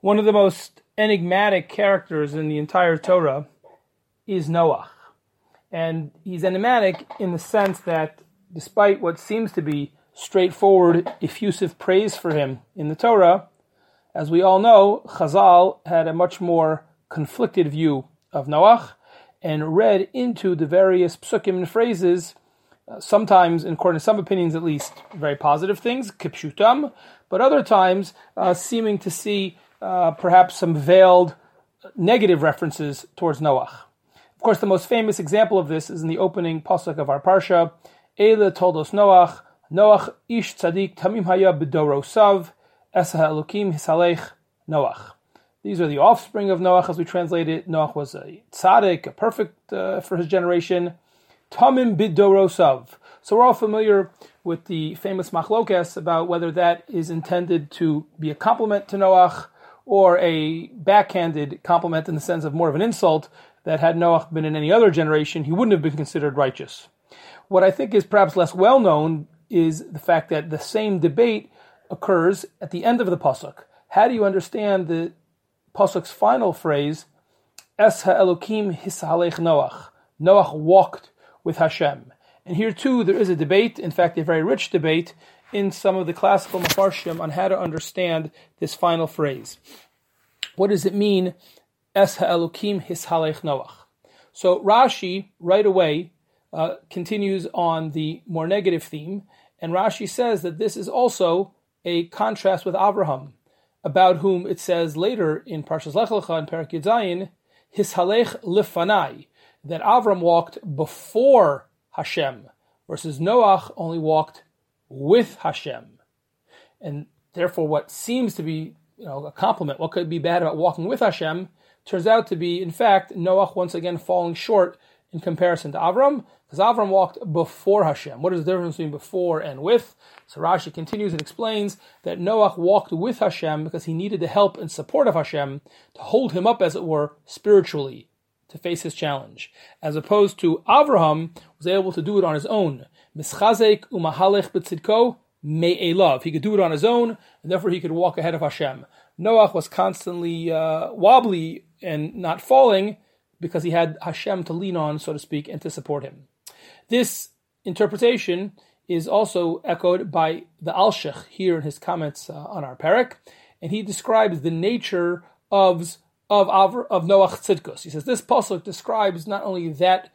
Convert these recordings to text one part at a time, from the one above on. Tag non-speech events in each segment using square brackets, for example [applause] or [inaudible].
One of the most enigmatic characters in the entire Torah is Noah. And he's enigmatic in the sense that despite what seems to be straightforward, effusive praise for him in the Torah, as we all know, Chazal had a much more conflicted view of Noah and read into the various psukim and phrases, uh, sometimes, according to some opinions at least, very positive things, kipshutam, but other times uh, seeming to see uh, perhaps some veiled negative references towards Noah. Of course, the most famous example of this is in the opening pasuk of our parsha. Eileh toldos Noach, Noach ish tzadik tamim haya b'dorosav, esah hisalech Noach. These are the offspring of Noach, as we translate it. Noach was a tzaddik, a perfect uh, for his generation. Tamim bidorosav. So we're all familiar with the famous machlokes about whether that is intended to be a compliment to Noach or a backhanded compliment in the sense of more of an insult that had Noach been in any other generation, he wouldn't have been considered righteous. What I think is perhaps less well known is the fact that the same debate occurs at the end of the pasuk. How do you understand the pasuk's final phrase? Es ha'elokim hisalech Noach. Noach walked with Hashem. And here too, there is a debate, in fact, a very rich debate in some of the classical Mefarshim on how to understand this final phrase. What does it mean? Es ha'elokim hishalech Noach. So Rashi right away uh, continues on the more negative theme, and Rashi says that this is also a contrast with Abraham, about whom it says later in Parshas Lech Lecha and Perak Yudzayin, hishalech lifanai, that Avram walked before Hashem, versus Noach only walked with Hashem. And therefore, what seems to be you know, a compliment, what could be bad about walking with Hashem, turns out to be, in fact, Noach once again falling short in comparison to Avram, because Avram walked before Hashem. What is the difference between before and with? So Rashi continues and explains that Noach walked with Hashem because he needed the help and support of Hashem to hold him up, as it were, spiritually, to face his challenge, as opposed to Avraham was able to do it on his own. Mischazek umahalech b'tzidko me'elav. He could do it on his own, and therefore he could walk ahead of Hashem. Noach was constantly uh, wobbly and not falling because he had Hashem to lean on, so to speak, and to support him. This interpretation is also echoed by the Alshich here in his comments uh, on our parak, and he describes the nature of of of Noach tzidkus. He says this pasuk describes not only that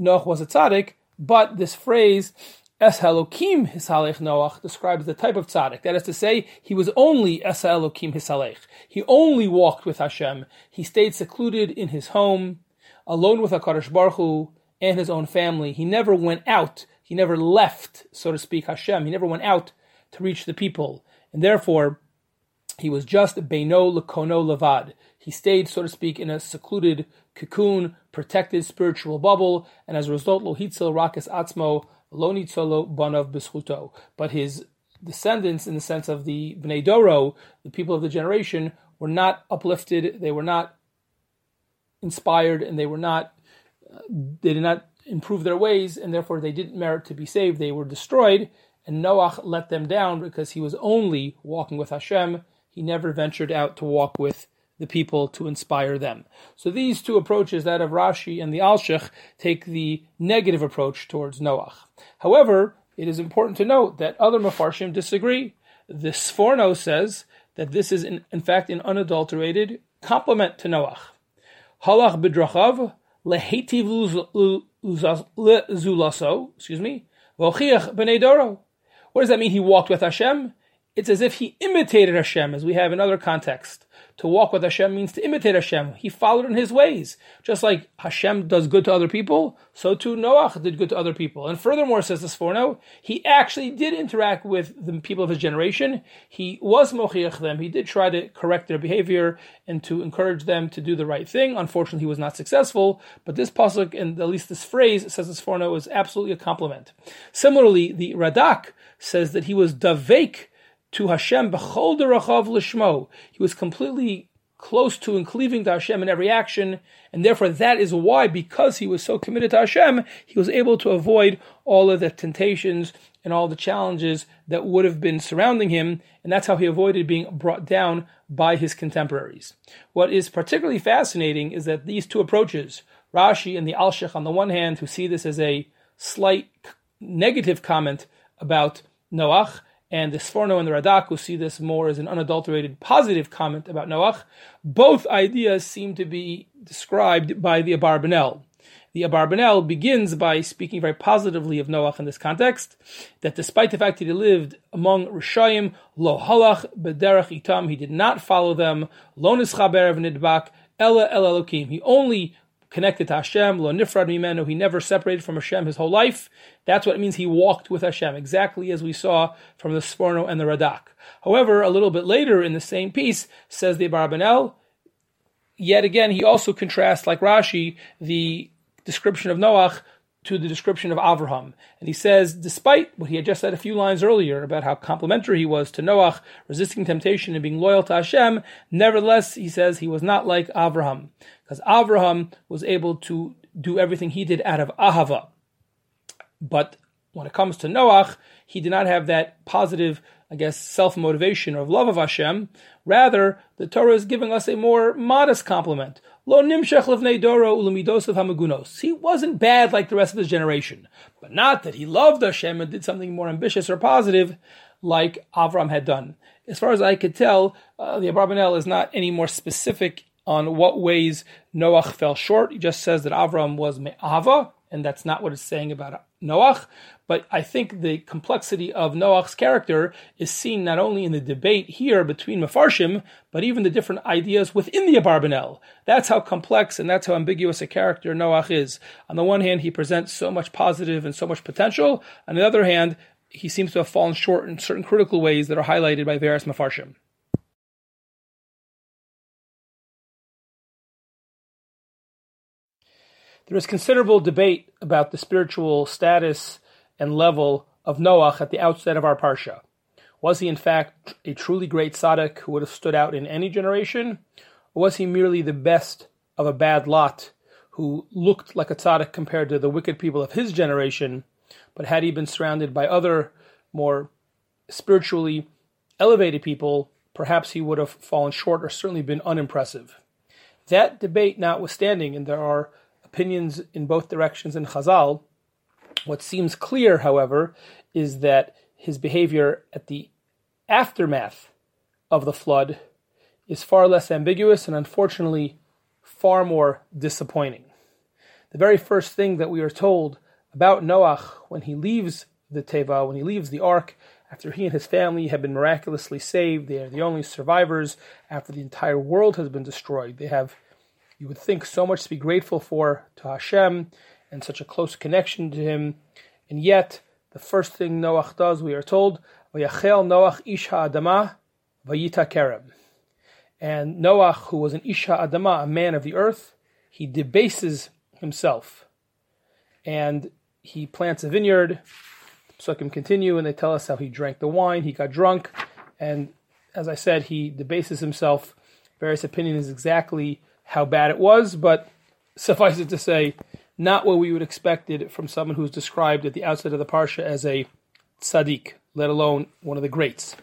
Noach was a tzaddik, but this phrase, Es Elokim Hisalech Noach, describes the type of tzaddik. That is to say, he was only Es Elokim Hisalech. He only walked with Hashem. He stayed secluded in his home, alone with HaKadosh Baruch Hu and his own family. He never went out. He never left, so to speak, Hashem. He never went out to reach the people. And therefore, he was just Beino Lekono Levad. He stayed, so to speak, in a secluded cocoon, protected spiritual bubble, and as a result, Lohitzel Rakis Atzmo, Lonitzolo Banav Bischuto. But his descendants, in the sense of the Bnei Doro, the people of the generation, were not uplifted, they were not inspired, and they were not, uh, they did not improve their ways, and therefore they didn't merit to be saved. They were destroyed, and Noach let them down because he was only walking with Hashem. He never ventured out to walk with the people to inspire them. So these two approaches, that of Rashi and the Alshich, take the negative approach towards Noach. However, it is important to note that other Mefarshim disagree. The Sforno says that this is in, in fact an unadulterated compliment to Noach. Halach bidrachav lehetiv zulaso, excuse me, v'ochiach b'nei. What does that mean? He walked with Hashem. It's as if he imitated Hashem, as we have in other contexts. To walk with Hashem means to imitate Hashem. He followed in his ways. Just like Hashem does good to other people, so too Noach did good to other people. And furthermore, says the Sforno, he actually did interact with the people of his generation. He was mochiach them. He did try to correct their behavior and to encourage them to do the right thing. Unfortunately, he was not successful. But this pasuk, and at least this phrase, says the Sforno, is absolutely a compliment. Similarly, the Radak says that he was davek to Hashem b'chol derachav lishmo. He was completely close to and cleaving to Hashem in every action, and therefore that is why, because he was so committed to Hashem, he was able to avoid all of the temptations and all the challenges that would have been surrounding him, and that's how he avoided being brought down by his contemporaries. What is particularly fascinating is that these two approaches, Rashi and the Alshich on the one hand, who see this as a slight negative comment about Noach, and the Sforno and the Radak, who see this more as an unadulterated positive comment about Noach, both ideas seem to be described by the Abarbanel. The Abarbanel begins by speaking very positively of Noach in this context, that despite the fact that he lived among Rishayim, lo halach bederach itam, he did not follow them, lo nischaber v'nidbak, ela el elokim. He only connected to Hashem, lo nifrad mimenu, he never separated from Hashem his whole life. That's what it means he walked with Hashem, exactly as we saw from the Sforno and the Radak. However, a little bit later in the same piece, says the Barbanel, yet again, he also contrasts, like Rashi, the description of Noach to the description of Avraham. And he says, despite what he had just said a few lines earlier about how complimentary he was to Noach, resisting temptation and being loyal to Hashem, nevertheless, he says he was not like Avraham. Because Avraham was able to do everything he did out of Ahava. But when it comes to Noach, he did not have that positive, I guess, self motivation of love of Hashem. Rather, the Torah is giving us a more modest compliment. Lo nimshech doro ulamidosav hamagunos. He wasn't bad like the rest of his generation, but not that he loved Hashem and did something more ambitious or positive like Avram had done. As far as I could tell, uh, the Abrabanel is not any more specific on what ways Noach fell short. He just says that Avram was me'ava, and that's not what it's saying about Noach. But I think the complexity of Noach's character is seen not only in the debate here between Mefarshim, but even the different ideas within the Abarbanel. That's how complex and that's how ambiguous a character Noach is. On the one hand, he presents so much positive and so much potential. On the other hand, he seems to have fallen short in certain critical ways that are highlighted by various Mefarshim. There is considerable debate about the spiritual status and level of Noach at the outset of our parsha. Was he in fact a truly great tzaddik who would have stood out in any generation, or was he merely the best of a bad lot who looked like a tzaddik compared to the wicked people of his generation, but had he been surrounded by other more spiritually elevated people, perhaps he would have fallen short or certainly been unimpressive. That debate notwithstanding, and there are opinions in both directions in Chazal, what seems clear, however, is that his behavior at the aftermath of the flood is far less ambiguous and unfortunately far more disappointing. The very first thing that we are told about Noach when he leaves the Teva, when he leaves the ark, after he and his family have been miraculously saved, they are the only survivors after the entire world has been destroyed. They have, you would think, so much to be grateful for to Hashem and such a close connection to him. And yet, the first thing Noach does, we are told, Vayachel Noach Isha Adama Vayita Kerem. And Noach, who was an Isha Adama, a man of the earth, he debases himself. And he plants a vineyard. The psukim continue, and they tell us how he drank the wine, he got drunk, and as I said, he debases himself. Various opinions exactly how bad it was, but [laughs] suffice it to say, not what we would expect it from someone who's described at the outset of the parsha as a tzaddik, let alone one of the greats.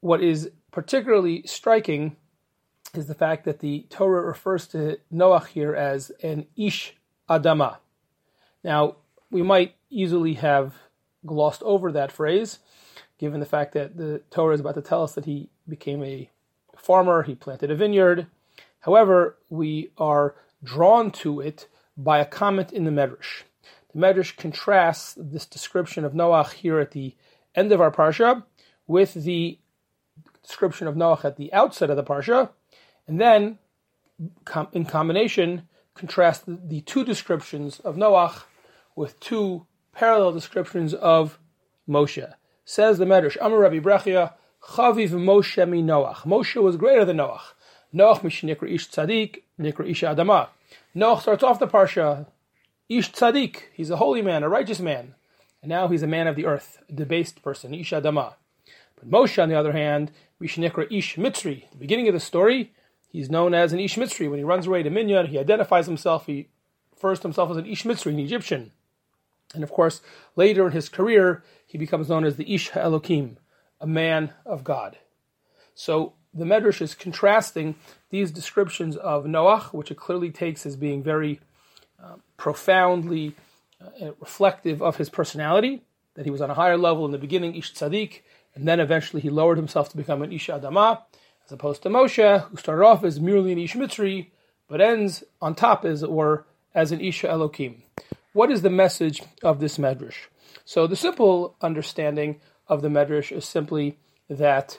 What is particularly striking is the fact that the Torah refers to Noach here as an ish adama. Now, we might easily have glossed over that phrase, given the fact that the Torah is about to tell us that he became a farmer, he planted a vineyard. However, we are drawn to it by a comment in the Medrash. The Medrash contrasts this description of Noach here at the end of our parsha with the description of Noach at the outset of the parsha, and then in combination contrast the two descriptions of Noach with two parallel descriptions of Moshe. Says the Medrash, Amar Rabbi Brechia, Chaviv Moshe mi Noach. Moshe was greater than Noach. Noach mishinikra ish tzadik, nikra ish adama. Noach starts off the parsha, Ish Tzaddik, he's a holy man, a righteous man. And now he's a man of the earth, a debased person, Ish Adama. But Moshe, on the other hand, Mishnekra Ish Mitzri. The beginning of the story, he's known as an Ish Mitzri. When he runs away to Midian, he identifies himself, he refers to himself as an Ish Mitzri, an Egyptian. And of course, later in his career, he becomes known as the Ish Elokim, a man of God. So the Medrash is contrasting these descriptions of Noach, which it clearly takes as being very uh, profoundly uh, reflective of his personality, that he was on a higher level in the beginning, Ish Tzaddik, and then eventually he lowered himself to become an Ish Adama, as opposed to Moshe, who started off as merely an Ish Mitzri, but ends on top, as it were, as an Isha Elokim. What is the message of this Medrash? So the simple understanding of the Medrash is simply that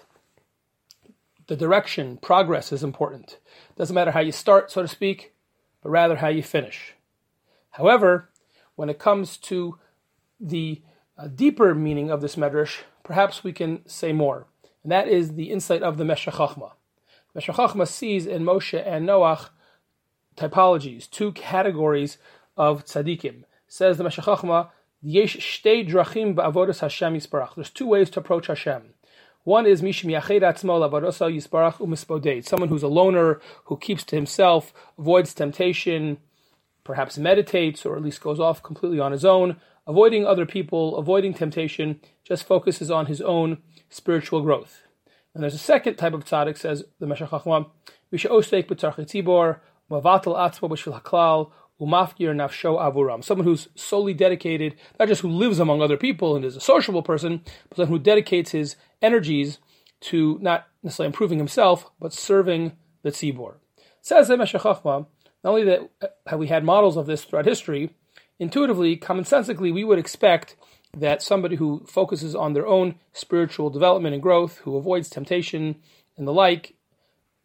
the direction, progress is important. Doesn't matter how you start, so to speak, but rather how you finish. However, when it comes to the uh, deeper meaning of this medrash, perhaps we can say more, and that is the insight of the Meshech Chochmah. Meshech Chochmah sees in Moshe and Noach typologies, two categories of tzaddikim. Says the Meshech Chochmah, Yesh shtei drachim ba'avodas Hashem yisparach. There's two ways to approach Hashem. One is mishim yached atzmo lavadosa yisparach umispodeit. Someone who's a loner, who keeps to himself, avoids temptation, perhaps meditates, or at least goes off completely on his own, avoiding other people, avoiding temptation, just focuses on his own spiritual growth. And there's a second type of tzaddik, says the Meshech Chochmah, Misha osek b'tzarchet tzibor, mavatal atzmo b'shil haklal, umafkir nafsho avuram. Someone who's solely dedicated, not just who lives among other people and is a sociable person, but someone who dedicates his energies to not necessarily improving himself, but serving the tzibor. Says the Meshech not only that uh, have we had models of this throughout history, intuitively, commonsensically, we would expect that somebody who focuses on their own spiritual development and growth, who avoids temptation and the like,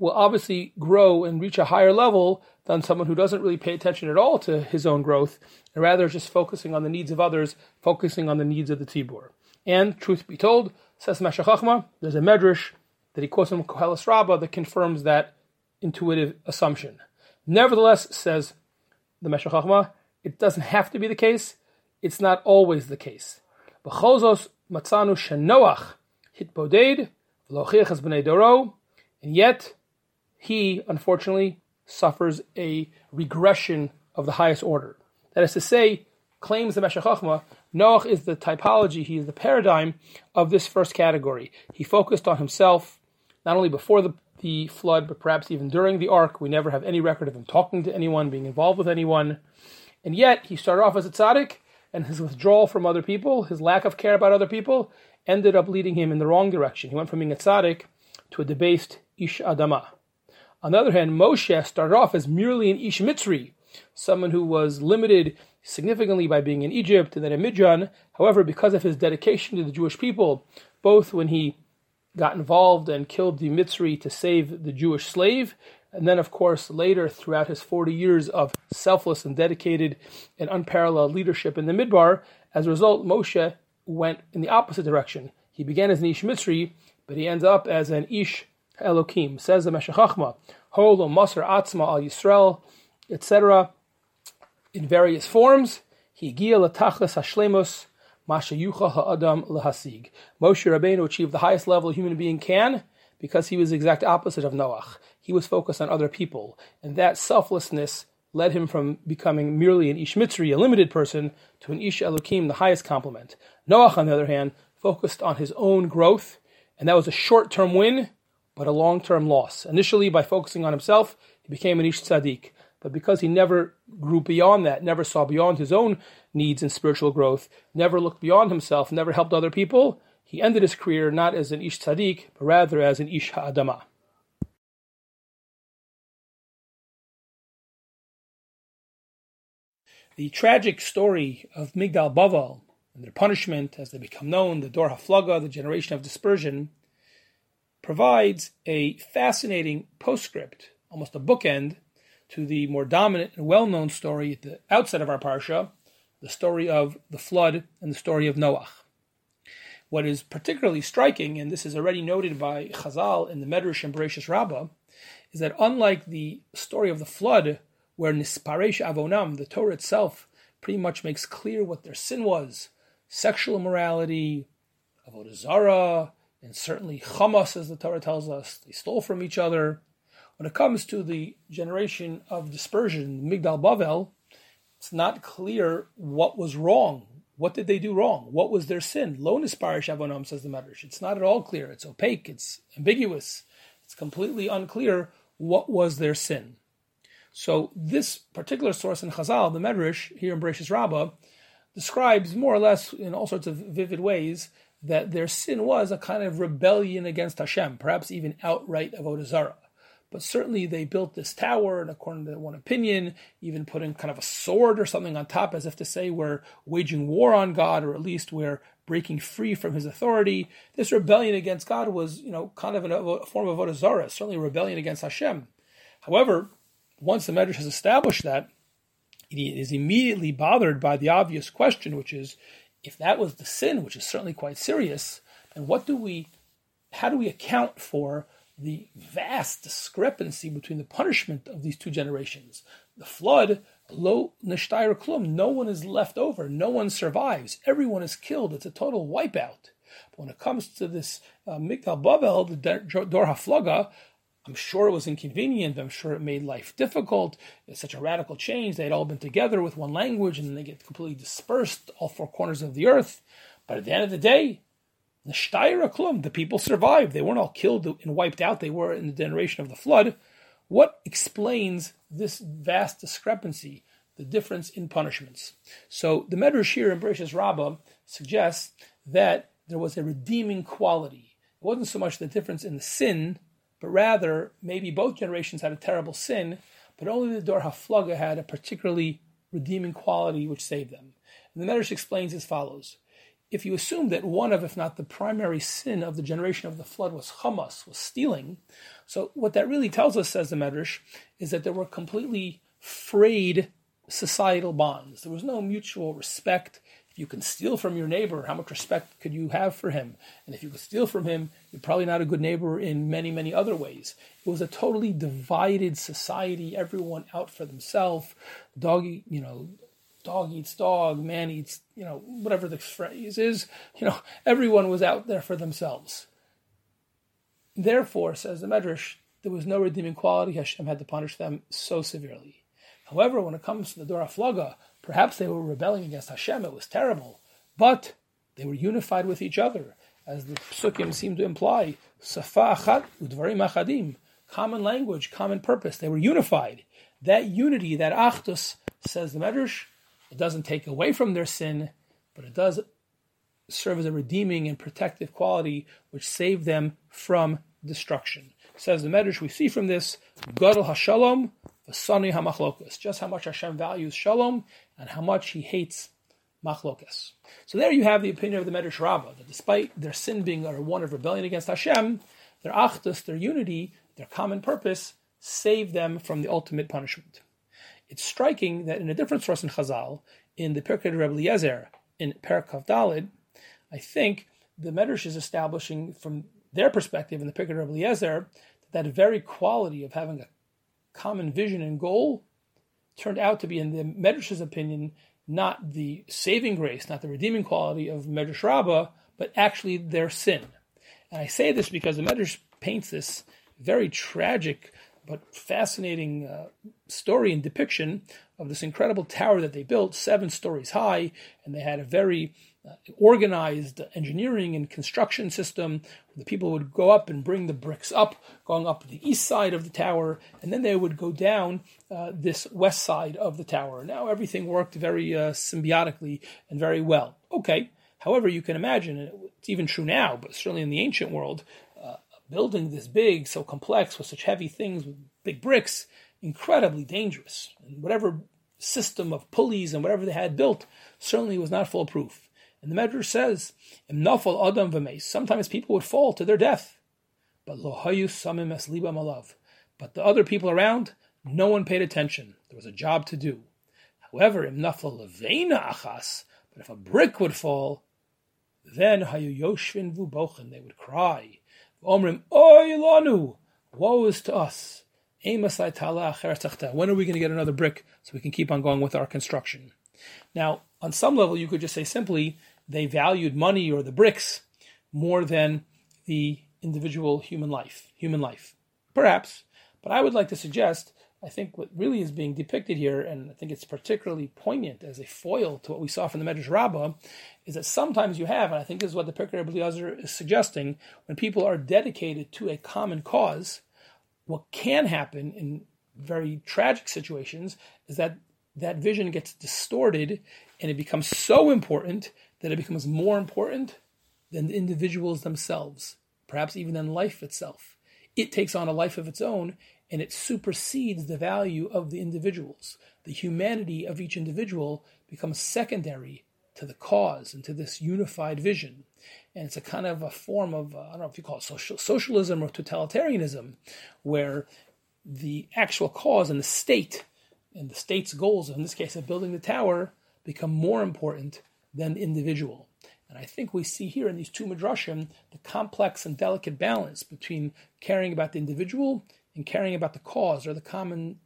will obviously grow and reach a higher level than someone who doesn't really pay attention at all to his own growth, and rather just focusing on the needs of others, focusing on the needs of the tzibur. And truth be told, says Meshech Chochmah, there's a medrash that he quotes from Koheles Rabbah that confirms that intuitive assumption. Nevertheless, says the Meshech Chochmah, it doesn't have to be the case. It's not always the case. B'chozos matzanu shenoach hitboded v'lochiach b'nei doro, and yet he, unfortunately, suffers a regression of the highest order. That is to say, claims the Meshech Noach is the typology, he is the paradigm of this first category. He focused on himself, not only before the, the flood, but perhaps even during the ark. We never have any record of him talking to anyone, being involved with anyone. And yet, he started off as a tzaddik, and his withdrawal from other people, his lack of care about other people, ended up leading him in the wrong direction. He went from being a tzaddik to a debased ish adama. On the other hand, Moshe started off as merely an ish mitzri, someone who was limited significantly by being in Egypt and then in Midian. However, because of his dedication to the Jewish people, both when he got involved and killed the Mitzri to save the Jewish slave, and then, of course, later throughout his 40 years of selfless and dedicated and unparalleled leadership in the Midbar, as a result, Moshe went in the opposite direction. He began as an Ish Mitzri, but he ends up as an Ish Elokim. Says the Meshech Chochmah, Holo Masr Atzma al Yisrael, etc in various forms. Higia latachlis hashlemus mashayucha ha'adam lahasig. Moshe Rabbeinu achieved the highest level a human being can because he was the exact opposite of Noach. He was focused on other people, and that selflessness led him from becoming merely an Ish Mitzri, a limited person, to an Ish Elokim, the highest compliment. Noach, on the other hand, focused on his own growth, and that was a short-term win, but a long-term loss. Initially, by focusing on himself, he became an Ish Tzaddik. But because he never grew beyond that, never saw beyond his own needs and spiritual growth, never looked beyond himself, never helped other people, he ended his career not as an Ish Tzaddik, but rather as an Ish Ha'adama. The tragic story of Migdal Bavel and their punishment as they become known, the Dor HaFlaga, the generation of dispersion, provides a fascinating postscript, almost a bookend, to the more dominant and well known story at the outset of our Parsha, the story of the flood and the story of Noach. What is particularly striking, and this is already noted by Chazal in the Medrash and Bereshis Rabbah, is that unlike the story of the flood, where Nisparesh Avonam, the Torah itself, pretty much makes clear what their sin was sexual immorality, Avodah Zarah, and certainly Chamas, as the Torah tells us, they stole from each other. When it comes to the generation of dispersion, Migdal Bavel, it's not clear what was wrong. What did they do wrong? What was their sin? Lo nisparish avonam, says the Medrash. It's not at all clear. It's opaque. It's ambiguous. It's completely unclear what was their sin. So this particular source in Chazal, the Medrash here in Bereshis Rabbah, describes more or less in all sorts of vivid ways that their sin was a kind of rebellion against Hashem, perhaps even outright avodah zarah. But certainly they built this tower, and according to one opinion, even putting kind of a sword or something on top, as if to say we're waging war on God, or at least we're breaking free from His authority. This rebellion against God was, you know, kind of a form of avodah certainly a rebellion against Hashem. However, once the Medrash has established that, he is immediately bothered by the obvious question, which is, if that was the sin, which is certainly quite serious, then what do we, how do we account for the vast discrepancy between the punishment of these two generations? The flood, lo nishtair klum, no one is left over, no one survives, everyone is killed. It's a total wipeout. But when it comes to this uh, Babel, the Dor Haflaga, I'm sure it was inconvenient. I'm sure it made life difficult. It's such a radical change. They had all been together with one language and then they get completely dispersed, all four corners of the earth. But at the end of the day, the people survived. They weren't all killed and wiped out. They were in the generation of the flood. What explains this vast discrepancy, the difference in punishments? So the Medrash here in Bereshis Rabbah suggests that there was a redeeming quality. It wasn't so much the difference in the sin but rather maybe both generations had a terrible sin, but only the Dor Haflaga had a particularly redeeming quality which saved them. And the Medrash explains as follows. If you assume that one of, if not the primary sin of the generation of the flood was chamas, was stealing, so what that really tells us, says the Medrash, is that there were completely frayed societal bonds. There was no mutual respect. If you can steal from your neighbor, how much respect could you have for him? And if you could steal from him, you're probably not a good neighbor in many, many other ways. It was a totally divided society, everyone out for themselves. Dog, you know, dog eats dog, man eats, you know, whatever the phrase is, you know, [laughs] everyone was out there for themselves. Therefore, says the Medrash, there was no redeeming quality. Hashem had to punish them so severely. However, when it comes to the Dor Haflaga, Perhaps they were rebelling against Hashem, it was terrible, but they were unified with each other, as the psukim seem to imply. Safa achat common language, common purpose. They were unified. That unity, that achdus, says the Medrash, it doesn't take away from their sin, but it does serve as a redeeming and protective quality which saved them from destruction. Says the Medrash, we see from this, Gadol Hashalom, Vasani HaMachlokas, just how much Hashem values Shalom and how much he hates machlokas. So there you have the opinion of the Medrash Rabbah, that despite their sin being one of rebellion against Hashem, their achdus, their unity, their common purpose, save them from the ultimate punishment. It's striking that in a different source in Chazal, in the Pirkei Rebbe Eliezer, in Perkav Dalid, I think the Medrash is establishing from their perspective in the Pirkei Rebbe Eliezer that very quality of having a common vision and goal turned out to be, in the Medrash's opinion, not the saving grace, not the redeeming quality of Medrash Rabbah, but actually their sin. And I say this because the Medrash paints this very tragic but fascinating uh, story and depiction of this incredible tower that they built, seven stories high, and they had a very organized engineering and construction system. The people would go up and bring the bricks up, going up the east side of the tower, and then they would go down uh, this west side of the tower. Now everything worked very uh, symbiotically and very well. Okay. However, you can imagine, it's even true now, but certainly in the ancient world, uh, building this big, so complex, with such heavy things, with big bricks, incredibly dangerous. And whatever system of pulleys and whatever they had built certainly was not foolproof. And the Medrash says, "Imnafal adam v'meis." Sometimes people would fall to their death, but lo hayu samim es libam alav. But the other people around, no one paid attention. There was a job to do. However, imnafal leveina achas. But if a brick would fall, then hayu yoshvin vubochen. They would cry, omrim oy lanu. Woe is to us. When are we going to get another brick so we can keep on going with our construction? Now, on some level, you could just say simply they valued money or the bricks more than the individual human life, human life. Perhaps, but I would like to suggest I think what really is being depicted here, and I think it's particularly poignant as a foil to what we saw from the Medrash Rabbah, is that sometimes you have, and I think this is what the Pirkei Eliezer is suggesting, when people are dedicated to a common cause, what can happen in very tragic situations is that that vision gets distorted and it becomes so important that it becomes more important than the individuals themselves, perhaps even than life itself. It takes on a life of its own and it supersedes the value of the individuals. The humanity of each individual becomes secondary to the cause and to this unified vision. And it's a kind of a form of, uh, I don't know if you call it social, socialism or totalitarianism, where the actual cause and the state and the state's goals, in this case of building the tower, become more important than individual. And I think we see here in these two midrashim the complex and delicate balance between caring about the individual and caring about the cause or the common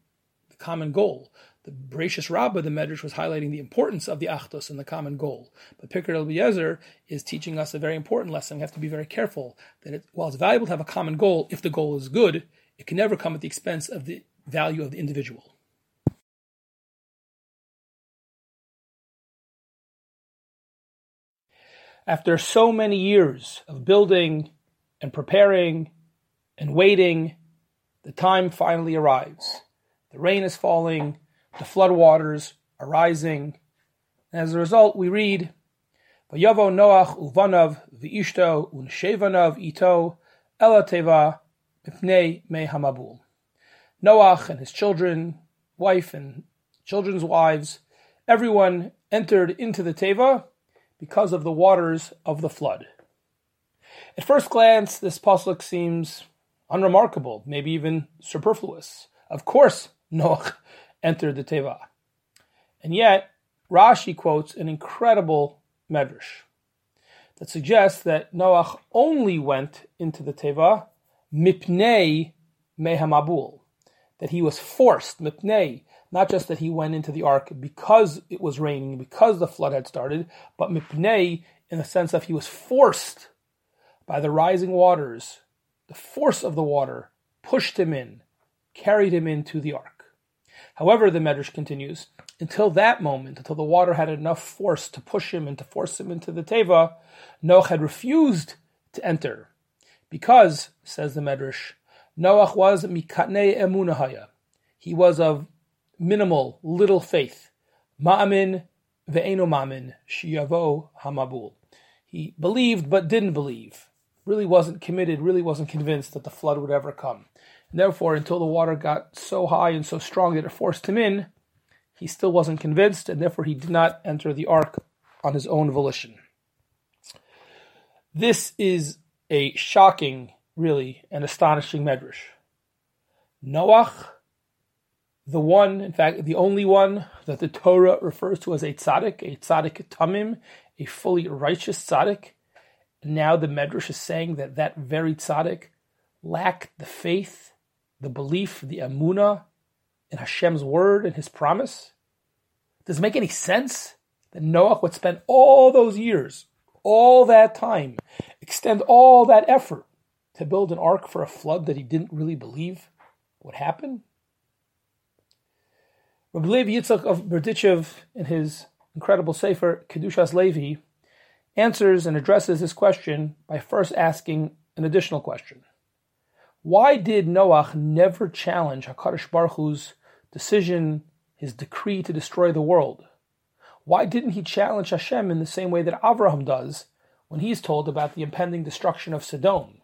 the common goal. The Bereshis Rabbah, the Medrash, was highlighting the importance of the Achdus and the common goal. But Pirkei Eliezer is teaching us a very important lesson. We have to be very careful that it, while it's valuable to have a common goal, if the goal is good, it can never come at the expense of the value of the individual. After so many years of building and preparing and waiting, the time finally arrives. The rain is falling, the flood waters are rising, and as a result, we read, Vayavo Noach uvanav v'ishto unshevanav ito elateva mipnei me hamabul. Noach and his children, wife and children's wives, everyone entered into the teva because of the waters of the flood. At first glance, this pasuk seems unremarkable, maybe even superfluous. Of course, Noach [laughs] entered the teva, and yet Rashi quotes an incredible medrash that suggests that Noach only went into the teva mipnei mehamabul, that he was forced mipnei not just that he went into the ark because it was raining, because the flood had started, but mipnei in the sense of he was forced by the rising waters. The force of the water pushed him in, carried him into the ark. However, the Medrash continues, until that moment, until the water had enough force to push him and to force him into the Teva, Noach had refused to enter. Because, says the Medrash, Noach was mikatnei emunahaya. He was of minimal, little faith. Ma'amin ve'eno ma'amin shiyavo hamabul. He believed but didn't believe. Really wasn't committed, really wasn't convinced that the flood would ever come. And therefore, until the water got so high and so strong that it forced him in, he still wasn't convinced, and therefore he did not enter the ark on his own volition. This is a shocking, really, an astonishing medrash. Noach the one, in fact, the only one that the Torah refers to as a tzaddik, a tzaddik tamim, a fully righteous tzaddik. Now the Medrash is saying that that very tzaddik lacked the faith, the belief, the amuna in Hashem's word and His promise. Does it make any sense that Noah would spend all those years, all that time, extend all that effort to build an ark for a flood that he didn't really believe would happen? Rabbi Levi Yitzchak of Berdichev, in his incredible Sefer Kedushas Levi, answers and addresses this question by first asking an additional question. Why did Noach never challenge HaKadosh Baruch Hu's decision, his decree to destroy the world? Why didn't he challenge Hashem in the same way that Avraham does when he's told about the impending destruction of Sodom?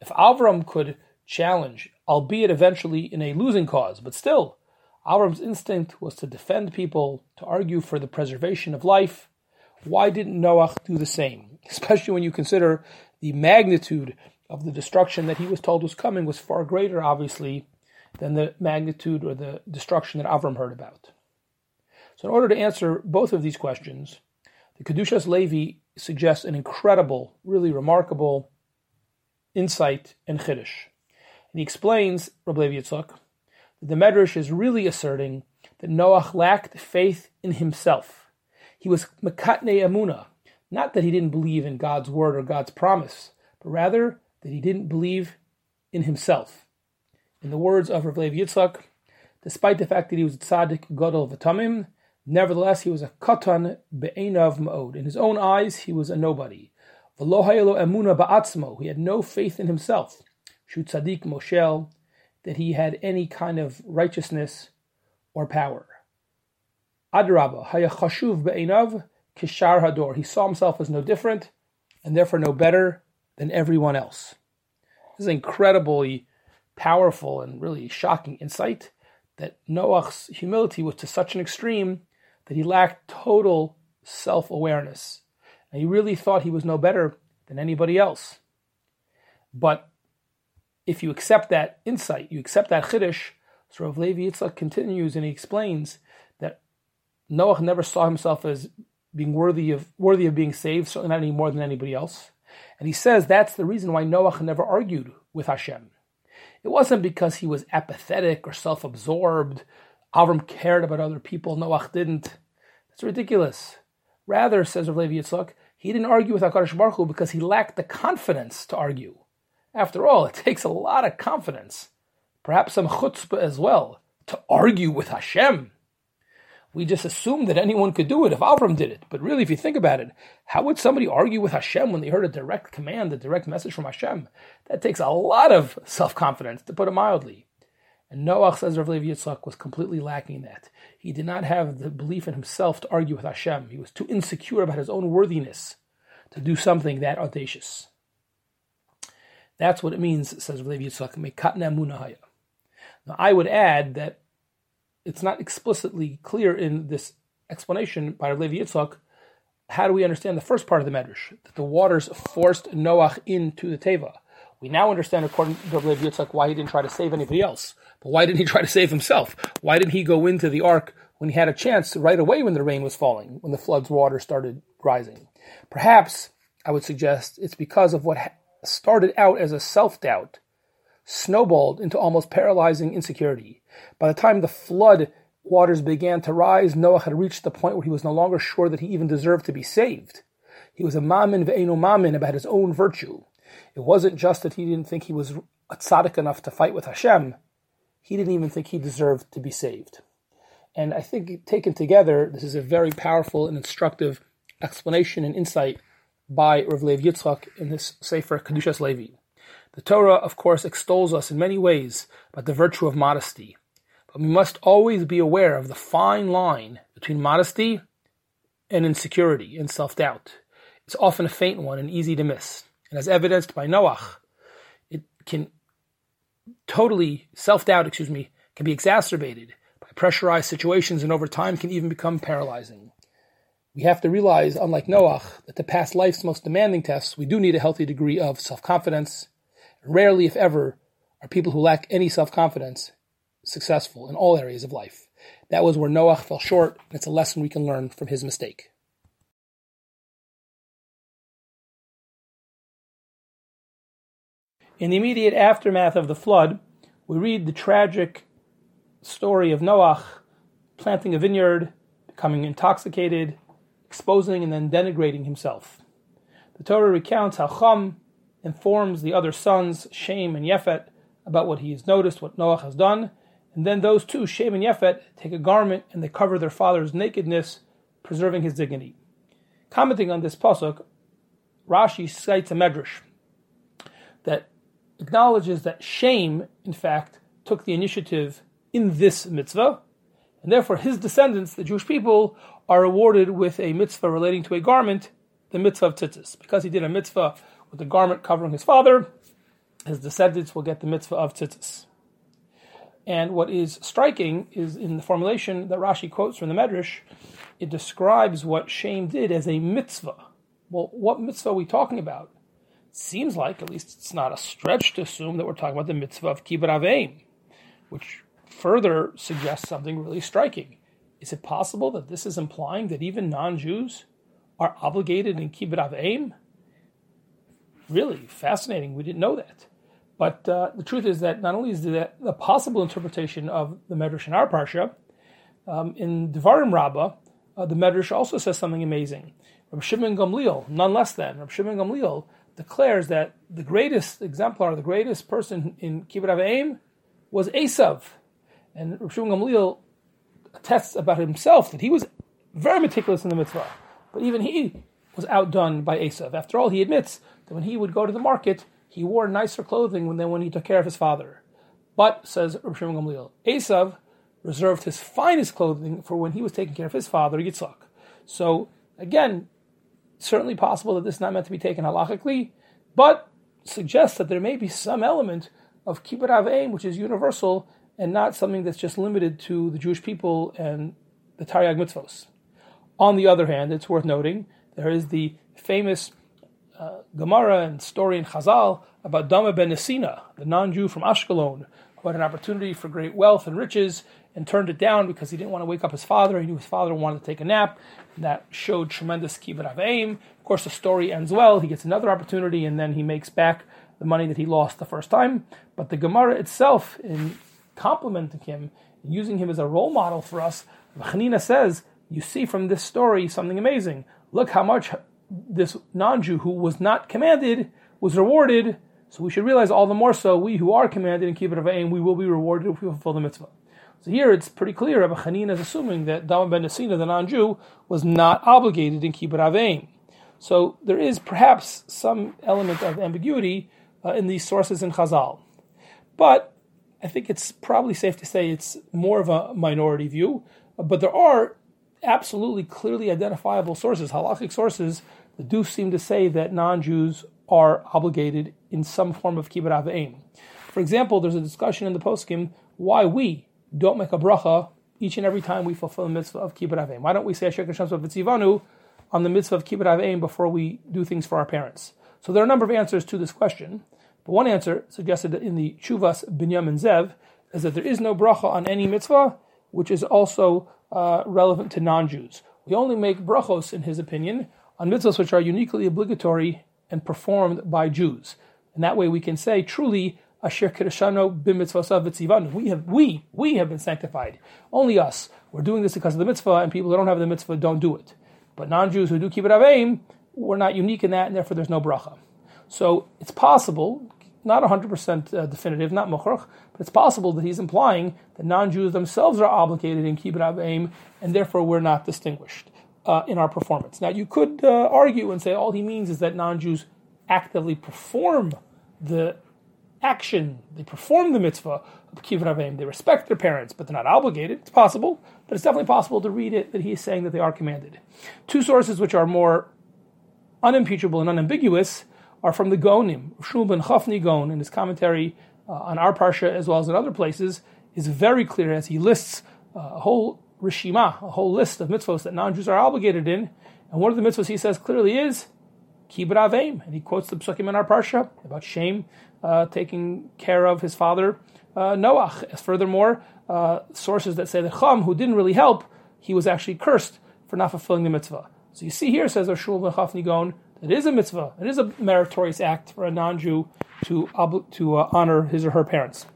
If Avram could challenge, albeit eventually in a losing cause, but still, Avram's instinct was to defend people, to argue for the preservation of life. Why didn't Noach do the same? [laughs] Especially when you consider the magnitude of the destruction that he was told was coming was far greater, obviously, than the magnitude or the destruction that Avram heard about. So, in order to answer both of these questions, the Kedushas Levi suggests an incredible, really remarkable insight and Chiddush. And he explains, Rabbi Levi that the Medrash is really asserting that Noach lacked faith in himself. He was Makatne Amuna, not that he didn't believe in God's word or God's promise, but rather that he didn't believe in himself. In the words of Rav Lev Yitzchak, despite the fact that he was a tzaddik gadol v'tamim, nevertheless he was a katan be'enav ma'od. In his own eyes, he was a nobody. He had no faith in himself. Shu tzaddik moshel, that he had any kind of righteousness or power. Adraba, hayachashuv be'enav kishar hador. He saw himself as no different, and therefore no better than everyone else. This is incredibly powerful and really shocking insight that Noach's humility was to such an extreme that he lacked total self awareness. And he really thought he was no better than anybody else. But if you accept that insight, you accept that chiddush, so Rav Levi Yitzchak continues and he explains that Noach never saw himself as being worthy of worthy of being saved, certainly not any more than anybody else. And he says that's the reason why Noach never argued with Hashem. It wasn't because he was apathetic or self-absorbed. Avram cared about other people. Noach didn't. That's ridiculous. Rather, says Rav Levi Yitzchak, he didn't argue with HaKadosh Baruch Hu because he lacked the confidence to argue. After all, it [laughs] takes a lot of confidence, perhaps some chutzpah as well, to argue with Hashem we just assume that anyone could do it if Avram did it. But really, if you think about it, how would somebody argue with Hashem when they heard a direct command, a direct message from Hashem? That takes a lot of self confidence, to put it mildly. And Noach, says Rav Levi Yitzchak, was completely lacking that. He did not have the belief in himself to argue with Hashem. He was too insecure about his own worthiness to do something that audacious. That's what it means, says Rav Yitzchak, Now, I would add that it's not explicitly clear in this explanation by Levi Yitzchak. How do we understand the first part of the Medrash? That the waters forced Noach into the Teva. We now understand, according to Levi Yitzchak, why he didn't try to save anybody else. But why didn't he try to save himself? Why didn't he go into the ark when he had a chance right away when the rain was falling, when the flood's water started rising? Perhaps, I would suggest, it's because of what started out as a self doubt snowballed into almost paralyzing insecurity. By the time the flood waters began to rise, Noah had reached the point where he was no longer sure that he even deserved to be saved. He was a mamin ve'eno mamin about his own virtue. It wasn't just that he didn't think he was a tzaddik enough to fight with Hashem. He didn't even think he deserved to be saved. And I think taken together, this is a very powerful and instructive explanation and insight by Rav Lev Yitzchak in this Sefer Kedushas Levi. The Torah, of course, extols us in many ways about the virtue of modesty, but we must always be aware of the fine line between modesty and insecurity and self doubt. It's often a faint one and easy to miss. And as evidenced by Noach, it can totally, self doubt, excuse me, can be exacerbated by pressurized situations and over time can even become paralyzing. We have to realize, unlike Noach, that to pass life's most demanding tests, we do need a healthy degree of self confidence Rarely, if ever, are people who lack any self confidence successful in all areas of life. That was where Noah fell short, and it's a lesson we can learn from his mistake. In the immediate aftermath of the flood, we read the tragic story of Noah planting a vineyard, becoming intoxicated, exposing and then denigrating himself. The Torah recounts how Chum, informs the other sons, Shem and Yefet, about what he has noticed, what Noah has done, and then those two, Shem and Yefet, take a garment and they cover their father's nakedness, preserving his dignity. Commenting on this pasuk, Rashi cites a medrash that acknowledges that Shem, in fact, took the initiative in this mitzvah, and therefore his descendants, the Jewish people, are awarded with a mitzvah relating to a garment, the mitzvah of tzitzis. Because he did a mitzvah with the garment covering his father, his descendants will get the mitzvah of tzitzis. And what is striking is in the formulation that Rashi quotes from the Medrash, it describes what Shem did as a mitzvah. Well, what mitzvah are we talking about? Seems like, at least it's not a stretch to assume that we're talking about the mitzvah of kibbud av v'eim, which further suggests something really striking. Is it possible that this is implying that even non-Jews are obligated in kibbud av v'eim? really fascinating. We didn't know that. But uh, the truth is that not only is that a possible interpretation of the Medrash in our parsha, um, in Devarim Rabbah, uh, the Medrash also says something amazing. Rabbi Shimon Gamliel, none less than Rabbi Shimon Gamliel, declares that the greatest exemplar, the greatest person in Kibbud Av v'Eim was Esav. And Rav Gamliel attests about himself that he was very meticulous in the mitzvah, but even he was outdone by Esav. After all, he admits that when he would go to the market, he wore nicer clothing than when he took care of his father. But, says Rav Gamliel, Esav reserved his finest clothing for when he was taking care of his father, Yitzchak. So, again, certainly possible that this is not meant to be taken halachically, but suggests that there may be some element of kibbud av v'eim, which is universal and not something that's just limited to the Jewish people and the Taryag mitzvos. On the other hand, it's worth noting there is the famous uh, Gemara and story in Chazal about Dama ben Nesina, the non-Jew from Ashkelon, who had an opportunity for great wealth and riches and turned it down because he didn't want to wake up his father. He knew his father wanted to take a nap. That showed tremendous kibbud av v'eim. Of course, the story ends well. He gets another opportunity, and then he makes back the money that he lost the first time. But the Gemara itself, in complimenting him, using him as a role model for us, Chanina says, you see from this story something amazing. Look how much this non-Jew who was not commanded was rewarded. So we should realize all the more so we who are commanded in kibbud av v'eim, we will be rewarded if we fulfill the mitzvah. So here it's pretty clear Rabbi Chanina is assuming that Dama ben Nesina, the non-Jew, was not obligated in Kibbud Av v'Eim. So there is perhaps some element of ambiguity uh, in these sources in Chazal. But I think it's probably safe to say it's more of a minority view. But there are absolutely clearly identifiable sources, halachic sources, that do seem to say that non-Jews are obligated in some form of kibbud av v'eim. For example, there's a discussion in the poskim why we, don't make a bracha each and every time we fulfill the mitzvah of kibbud av v'eim. Why don't we say Asher Kashem Vitzivanu on the mitzvah of kibbud av v'eim before we do things for our parents? So there are a number of answers to this question. But one answer suggested in the Chuvas Binyamin Zev is that there is no bracha on any mitzvah, which is also uh, relevant to non-Jews. We only make brachos, in his opinion, on mitzvahs which are uniquely obligatory and performed by Jews. And that way we can say truly Asher Kidshanu b'mitzvosav. We have we we have been sanctified. Only us. We're doing this because of the mitzvah, and people who don't have the mitzvah don't do it. But non-Jews who do kibbud av v'eim, we're not unique in that, and therefore there's no bracha. So it's possible, not 100% uh, definitive, not mukhrach, but it's possible that he's implying that non-Jews themselves are obligated in kibbud av v'eim, and therefore we're not distinguished uh, in our performance. Now you could uh, argue and say all he means is that non-Jews actively perform the action. They perform the mitzvah of kivrut They respect their parents, but they're not obligated. It's possible, but it's definitely possible to read it that he is saying that they are commanded. Two sources which are more unimpeachable and unambiguous are from the Geonim. Shmuel ben Chofni Gaon, in his commentary uh, on our parsha as well as in other places, is very clear as he lists uh, a whole rishima, a whole list of mitzvahs that non-Jews are obligated in. And one of the mitzvahs he says clearly is kibbud av v'eim, and he quotes the psukim in our parsha about Shem uh, taking care of his father uh, Noach. Furthermore, uh, sources that say that Cham, who didn't really help, he was actually cursed for not fulfilling the mitzvah. So you see here, says Ashul ben Gon, it is a mitzvah, it is a meritorious act for a non-Jew to, to uh, honor his or her parents.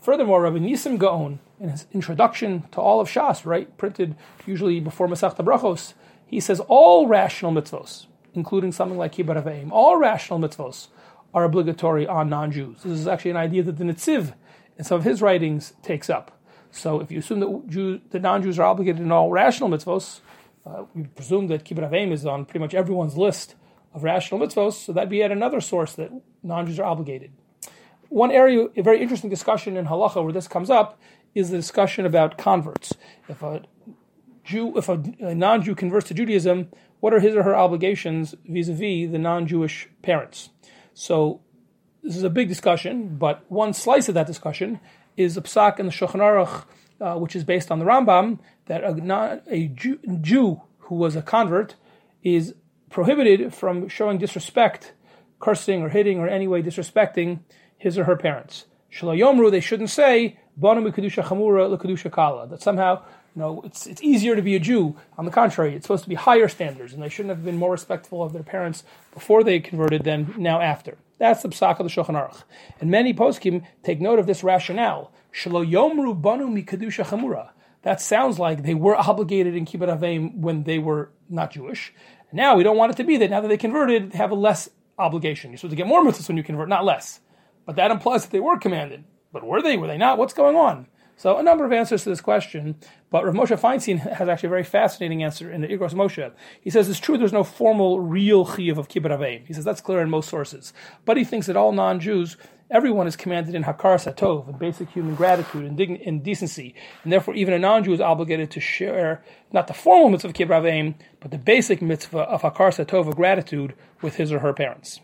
Furthermore, Rabbi Nisim Gaon, in his introduction to all of Shas, right, printed usually before Masechta Brachos, he says all rational mitzvos, including something like Kibbud Av v'Eim, all rational mitzvos are obligatory on non-Jews. This is actually an idea that the Netziv, in some of his writings, takes up. So if you assume that Jews, that non-Jews are obligated in all rational mitzvos, uh, we presume that Kibbud Av v'Eim is on pretty much everyone's list of rational mitzvos, so that'd be yet another source that non-Jews are obligated. One area, a very interesting discussion in halacha where this comes up, is the discussion about converts. If a Jew, if a, a non-Jew converts to Judaism, what are his or her obligations vis-a-vis the non-Jewish parents? So this is a big discussion, but one slice of that discussion is a psak in the Shulchan Aruch, uh, which is based on the Rambam, that a, a Jew, Jew, who was a convert is prohibited from showing disrespect, cursing or hitting or any way disrespecting his or her parents. Shelo yomru, they shouldn't say, Banu Kedusha Chamura Kedusha Kala, that somehow you know, it's it's easier to be a Jew. On the contrary, it's supposed to be higher standards, and they shouldn't have been more respectful of their parents before they converted than now after. That's the psak of the Shulchan Aruch. And many poskim take note of this rationale. Shelo yomru banu mikadusha chamura. That sounds like they were obligated in kibbud av v'eim when they were not Jewish. Now we don't want it to be that now that they converted, they have a less obligation. You're supposed to get more mitzvahs when you convert, not less. But that implies that they were commanded. But were they? Were they not? What's going on? So a number of answers to this question, but Rav Moshe Feinstein has actually a very fascinating answer in the Igros Moshe. He says it's true there's no formal real chiyuv of kibbud av v'eim. He says that's clear in most sources, but he thinks that all non-Jews everyone is commanded in hakaras hatov, in basic human gratitude and, decency, and therefore even a non-Jew is obligated to share not the formal mitzvah of kibbud av v'eim, but the basic mitzvah of hakaras hatov of gratitude with his or her parents.